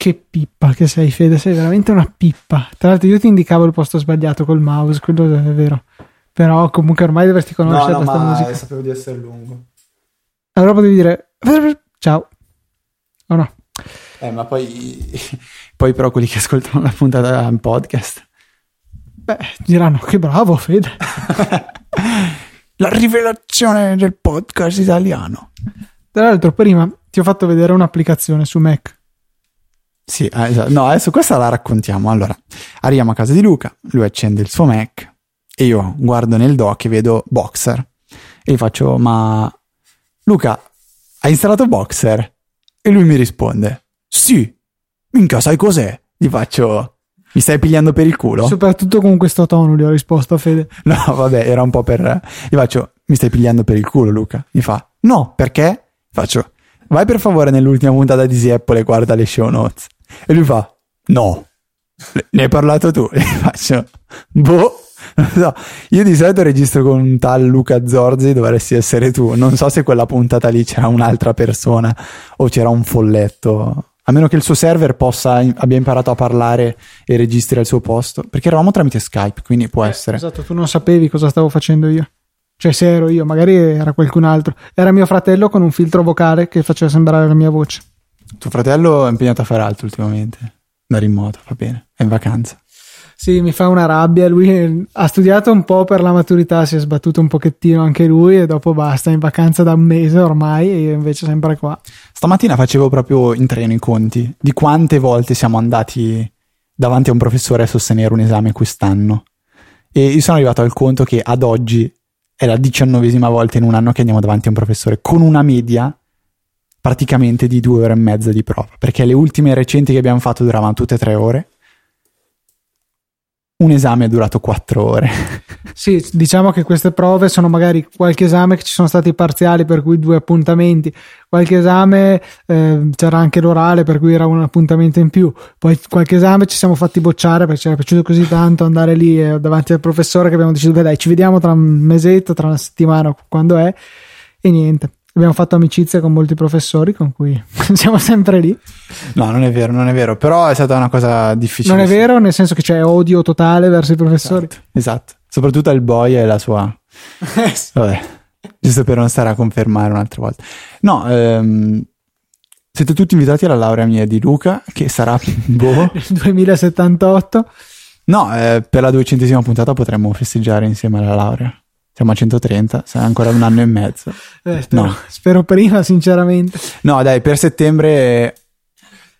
Che pippa che sei, Fede, sei veramente una pippa. Tra l'altro, io ti indicavo il posto sbagliato col mouse, quello è vero. Però comunque ormai dovresti conoscere no, no, questa ma musica. sapevo di essere lungo. Allora potevi dire ciao. O no? Eh, ma poi, poi però quelli che ascoltano la puntata in podcast. Beh, diranno che bravo, Fede. La rivelazione del podcast italiano. Tra l'altro, prima ti ho fatto vedere un'applicazione su Mac. Sì, eh, esatto. no, adesso questa la raccontiamo. Allora, arriviamo a casa di Luca, lui accende il suo Mac e io guardo nel dock e vedo Boxer e gli faccio, ma Luca, hai installato Boxer? E lui mi risponde, sì, minchia, sai cos'è? Gli faccio, mi stai pigliando per il culo? Soprattutto con questo tono gli ho risposto a Fede. No, vabbè, era un po' per... Gli faccio, mi stai pigliando per il culo, Luca? Mi fa, no, perché? Faccio, vai per favore nell'ultima puntata di Apple e guarda le show notes. E lui fa, no, ne hai parlato tu? E faccio, boh, so. Io di solito registro con un tal Luca Zorzi, dovresti essere tu. Non so se quella puntata lì c'era un'altra persona o c'era un folletto. A meno che il suo server possa, abbia imparato a parlare e registri al suo posto. Perché eravamo tramite Skype, quindi può essere. Esatto, tu non sapevi cosa stavo facendo io. Cioè, se ero io, magari era qualcun altro. Era mio fratello con un filtro vocale che faceva sembrare la mia voce. Tuo fratello è impegnato a fare altro ultimamente. Da remoto, va bene. È in vacanza. Sì, mi fa una rabbia. Lui ha studiato un po' per la maturità, si è sbattuto un pochettino anche lui e dopo basta, è in vacanza da un mese ormai e io invece sempre qua. Stamattina facevo proprio in treno i conti di quante volte siamo andati davanti a un professore a sostenere un esame quest'anno. E io sono arrivato al conto che ad oggi è la diciannovesima volta in un anno che andiamo davanti a un professore con una media praticamente di due ore e mezza di prova, perché le ultime recenti che abbiamo fatto duravano tutte tre ore. Un esame è durato quattro ore. Sì, diciamo che queste prove sono magari qualche esame che ci sono stati parziali, per cui due appuntamenti, qualche esame eh, c'era anche l'orale, per cui era un appuntamento in più, poi qualche esame ci siamo fatti bocciare perché ci era piaciuto così tanto andare lì eh, davanti al professore che abbiamo deciso, beh dai, ci vediamo tra un mesetto, tra una settimana, quando è, e niente. Abbiamo fatto amicizia con molti professori con cui siamo sempre lì. No, non è vero, non è vero, però è stata una cosa difficile. Non è vero, nel senso che c'è odio totale verso i professori. Esatto, esatto. soprattutto il boy e la sua... Vabbè, giusto per non stare a confermare un'altra volta. No, ehm, siete tutti invitati alla laurea mia di Luca, che sarà boh. 2078. No, eh, per la duecentesima puntata potremmo festeggiare insieme alla laurea. Siamo a 130, sarà ancora un anno e mezzo. Eh, spero, No. spero prima, sinceramente. No, dai, per settembre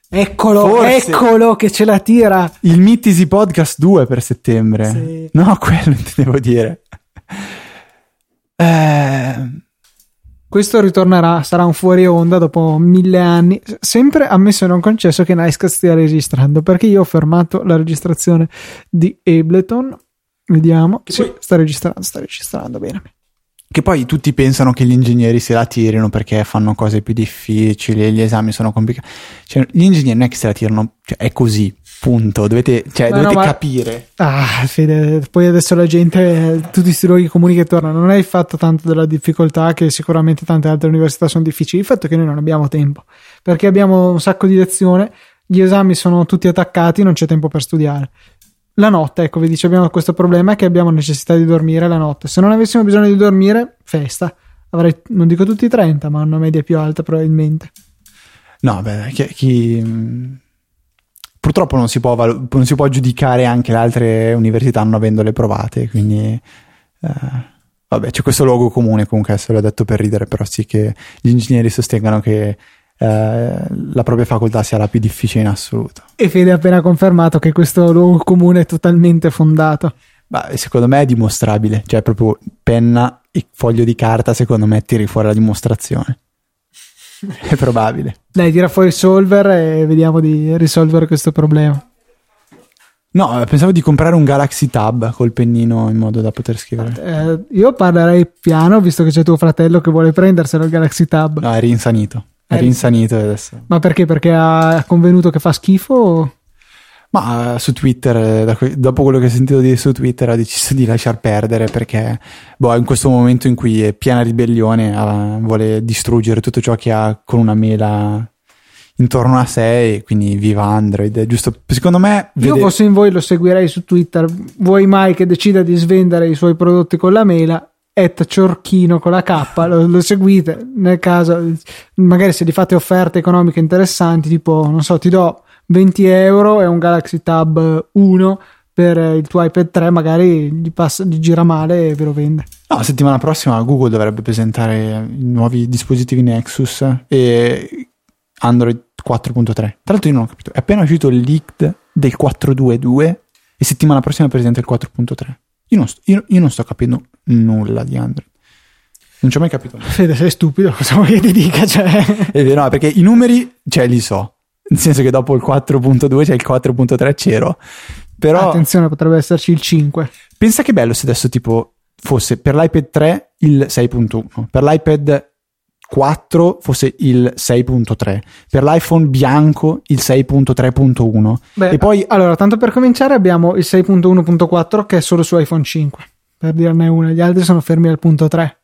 Eccolo, Forse- eccolo che ce la tira. il Easy Podcast 2 per settembre. Sì. No, quello intendevo dire. Eh, Questo ritornerà, sarà un fuori onda dopo mille anni. Sempre ammesso e non concesso che Nicecast stia registrando, perché io ho fermato la registrazione di Ableton. Vediamo. Sì, poi- sta registrando, sta registrando bene. Che poi tutti pensano che gli ingegneri se la tirino perché fanno cose più difficili, gli esami sono complicati. Cioè, gli ingegneri non è che se la tirano, cioè, è così, punto. Dovete, cioè, dovete no, ma- capire. Ah, Fede, poi adesso la gente, tutti questi luoghi comuni che tornano, non hai fatto tanto della difficoltà che sicuramente tante altre università sono difficili, il fatto è che noi non abbiamo tempo, perché abbiamo un sacco di lezioni, gli esami sono tutti attaccati, non c'è tempo per studiare. La notte, ecco, vi dice, abbiamo questo problema che abbiamo necessità di dormire la notte. Se non avessimo bisogno di dormire, festa. Avrei, non dico tutti i 30, ma una media più alta probabilmente. No, beh, chi, chi- purtroppo non si, può non si può giudicare anche le altre università non avendole provate, quindi eh, vabbè, c'è questo luogo comune comunque, adesso l'ho detto per ridere, però sì che gli ingegneri sostengano che eh, la propria facoltà sia la più difficile in assoluto. E Fede ha appena confermato che questo luogo comune è totalmente fondato. Ma secondo me è dimostrabile, cioè proprio penna e foglio di carta, secondo me tiri fuori la dimostrazione. È probabile. Dai, tira fuori il solver e vediamo di risolvere questo problema. No, pensavo di comprare un Galaxy Tab col pennino in modo da poter scrivere. Eh, io parlerei piano, visto che c'è tuo fratello che vuole prenderselo il Galaxy Tab. No, è rinsanito. È rinsanito adesso. Ma perché? Perché ha convenuto che fa schifo? o- Ma eh, su Twitter, eh, dopo quello che ho sentito dire su Twitter, ha deciso di lasciar perdere perché boh, in questo momento in cui è piena ribellione, vuole distruggere tutto ciò che ha con una mela intorno a sé, quindi viva Android. Giusto, secondo me. Io vede- fossi in voi lo seguirei su Twitter. Vuoi mai che decida di svendere i suoi prodotti con la mela? Et Ciorchino con la K, lo, lo seguite nel caso, magari se gli fate offerte economiche interessanti, tipo non so, ti do 20 euro e un Galaxy Tab 1 per il tuo iPad 3, magari gli, passa, gli gira male e ve lo vende. No, settimana prossima Google dovrebbe presentare i nuovi dispositivi Nexus e Android 4.3. Tra l'altro io non ho capito, è appena uscito il leak del 4.2.2 e settimana prossima presenta il 4.3. Io non, sto, io, io non sto capendo nulla di Android. Non ci ho mai capito. Fede, sei stupido, cosa vuoi che ti dica? Cioè... È vero, no, perché i numeri, cioè, li so. Nel senso che dopo il 4.2 c'è il 4.3 c'ero. Però Attenzione, potrebbe esserci il 5. pensa che bello se adesso tipo fosse per l'iPad 3 il 6.1, per l'iPad 4 fosse il 6.3, per l'iPhone bianco il 6.3.1 Beh, e poi allora, tanto per cominciare, abbiamo il 6.1.4 che è solo su iPhone 5, per dirne una, gli altri sono fermi al punto 3.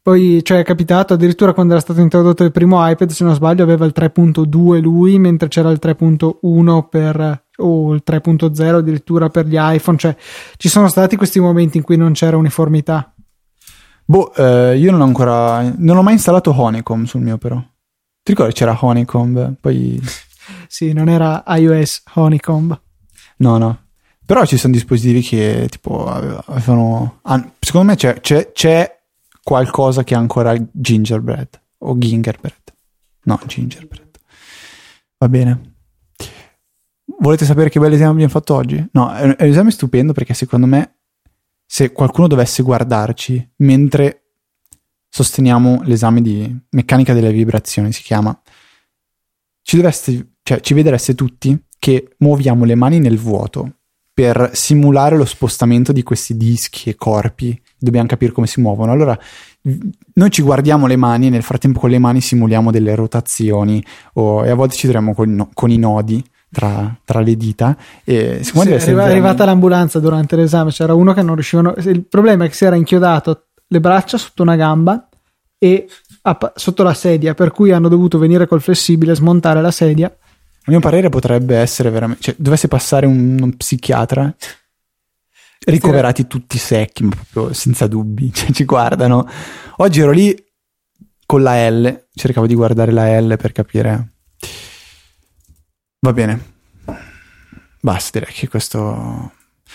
Poi, cioè, è capitato addirittura quando era stato introdotto il primo iPad, se non sbaglio, aveva il 3.2 lui, mentre c'era il 3.1 per o il 3.0 addirittura per gli iPhone. Cioè, ci sono stati questi momenti in cui non c'era uniformità. Boh, eh, io non ho ancora non ho mai installato Honeycomb sul mio però. Ti ricordi c'era Honeycomb? Poi Sì, non era iOS Honeycomb. no, no. Però ci sono dispositivi che tipo avevano han- secondo me c'è, c'è, c'è qualcosa che ha ancora gingerbread o gingerbread. No, gingerbread. Va bene. Volete sapere che bell'esame abbiamo fatto oggi? No, è un esame stupendo perché secondo me se qualcuno dovesse guardarci mentre sosteniamo l'esame di meccanica delle vibrazioni, si chiama, ci, dovreste, cioè, ci vedreste tutti che muoviamo le mani nel vuoto per simulare lo spostamento di questi dischi e corpi. Dobbiamo capire come si muovono. Allora, noi ci guardiamo le mani e nel frattempo con le mani simuliamo delle rotazioni o, e a volte ci troviamo con, con i nodi tra, tra le dita. E Sì, è arriva- arrivata l'ambulanza durante l'esame, c'era uno che non riuscivano. Il problema è che si era inchiodato le braccia sotto una gamba e a- sotto la sedia, per cui hanno dovuto venire col flessibile, smontare la sedia. A mio parere potrebbe essere veramente... Cioè, dovesse passare un, un psichiatra ricoverati tutti secchi, ma proprio senza dubbi, cioè, ci guardano. Oggi ero lì con la L, cercavo di guardare la L per capire. Va bene. Basta, direi che questo...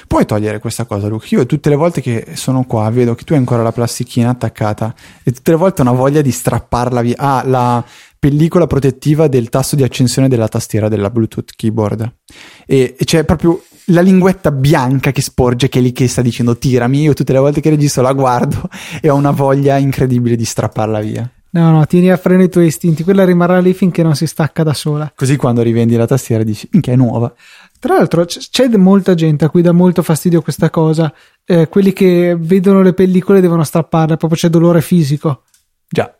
Puoi togliere questa cosa, Luca? Io tutte le volte che sono qua vedo che tu hai ancora la plastichina attaccata e tutte le volte ho una voglia di strapparla via. Ah, la pellicola protettiva del tasto di accensione della tastiera della Bluetooth keyboard. E, e c'è proprio la linguetta bianca che sporge, che è lì che sta dicendo tirami. Io tutte le volte che registro la guardo e ho una voglia incredibile di strapparla via. No, no, tieni a freno i tuoi istinti, quella rimarrà lì finché non si stacca da sola. Così quando rivendi la tastiera dici, che è nuova. Tra l'altro c- c'è molta gente a cui dà molto fastidio questa cosa. Eh, quelli che vedono le pellicole devono strapparle, proprio c'è dolore fisico. Già,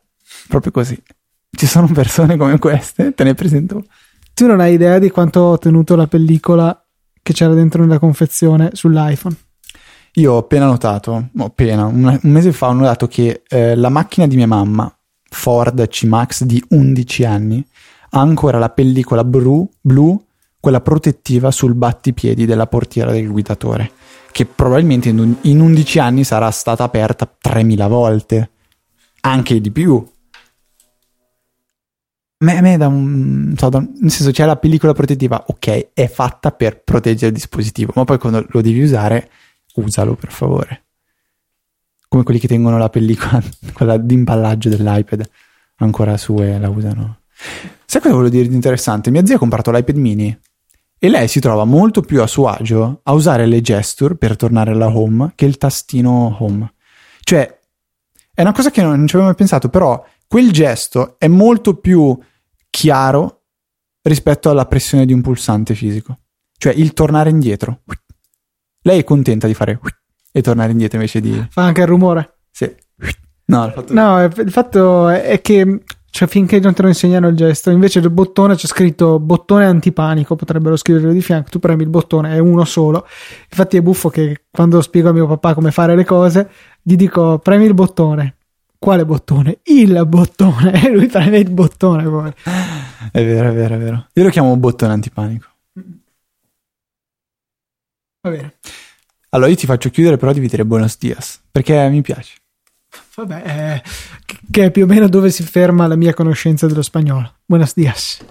proprio così. Ci sono persone come queste, te ne presento. Tu non hai idea di quanto ho tenuto la pellicola che c'era dentro nella confezione sull'iPhone. Io ho appena notato, appena, un, un mese fa ho notato che eh, la macchina di mia mamma, Ford C-Max di 11 anni, ha ancora la pellicola blu, blu, quella protettiva sul battipiedi della portiera del guidatore, che probabilmente in, un- in 11 anni sarà stata aperta 3000 volte, anche di più. Me, me da un, so, da nel senso c'è la pellicola protettiva, ok, è fatta per proteggere il dispositivo, ma poi quando lo devi usare, usalo per favore. Come quelli che tengono la pellicola, quella di imballaggio dell'iPad, ancora su e la usano. Sai cosa volevo dire di interessante? Mia zia ha comprato l'iPad mini e lei si trova molto più a suo agio a usare le gesture per tornare alla home che il tastino home. Cioè, è una cosa che non ci avevo mai pensato, però quel gesto è molto più chiaro rispetto alla pressione di un pulsante fisico. Cioè, il tornare indietro. Lei è contenta di fare e tornare indietro invece di... Fa anche il rumore. Sì. No, fatto... No, il fatto è che cioè, finché non te lo insegnano il gesto, invece del bottone c'è scritto bottone antipanico, potrebbero scriverlo di fianco, tu premi il bottone, è uno solo. Infatti è buffo che quando spiego a mio papà come fare le cose, gli dico premi il bottone. quale bottone? Il bottone. E lui prende il bottone poi. È vero, è vero, è vero. Io lo chiamo bottone antipanico. Va bene. Allora io ti faccio chiudere, però devi dire buenos dias, perché mi piace. Vabbè, eh, che è più o meno dove si ferma la mia conoscenza dello spagnolo. Buenos dias.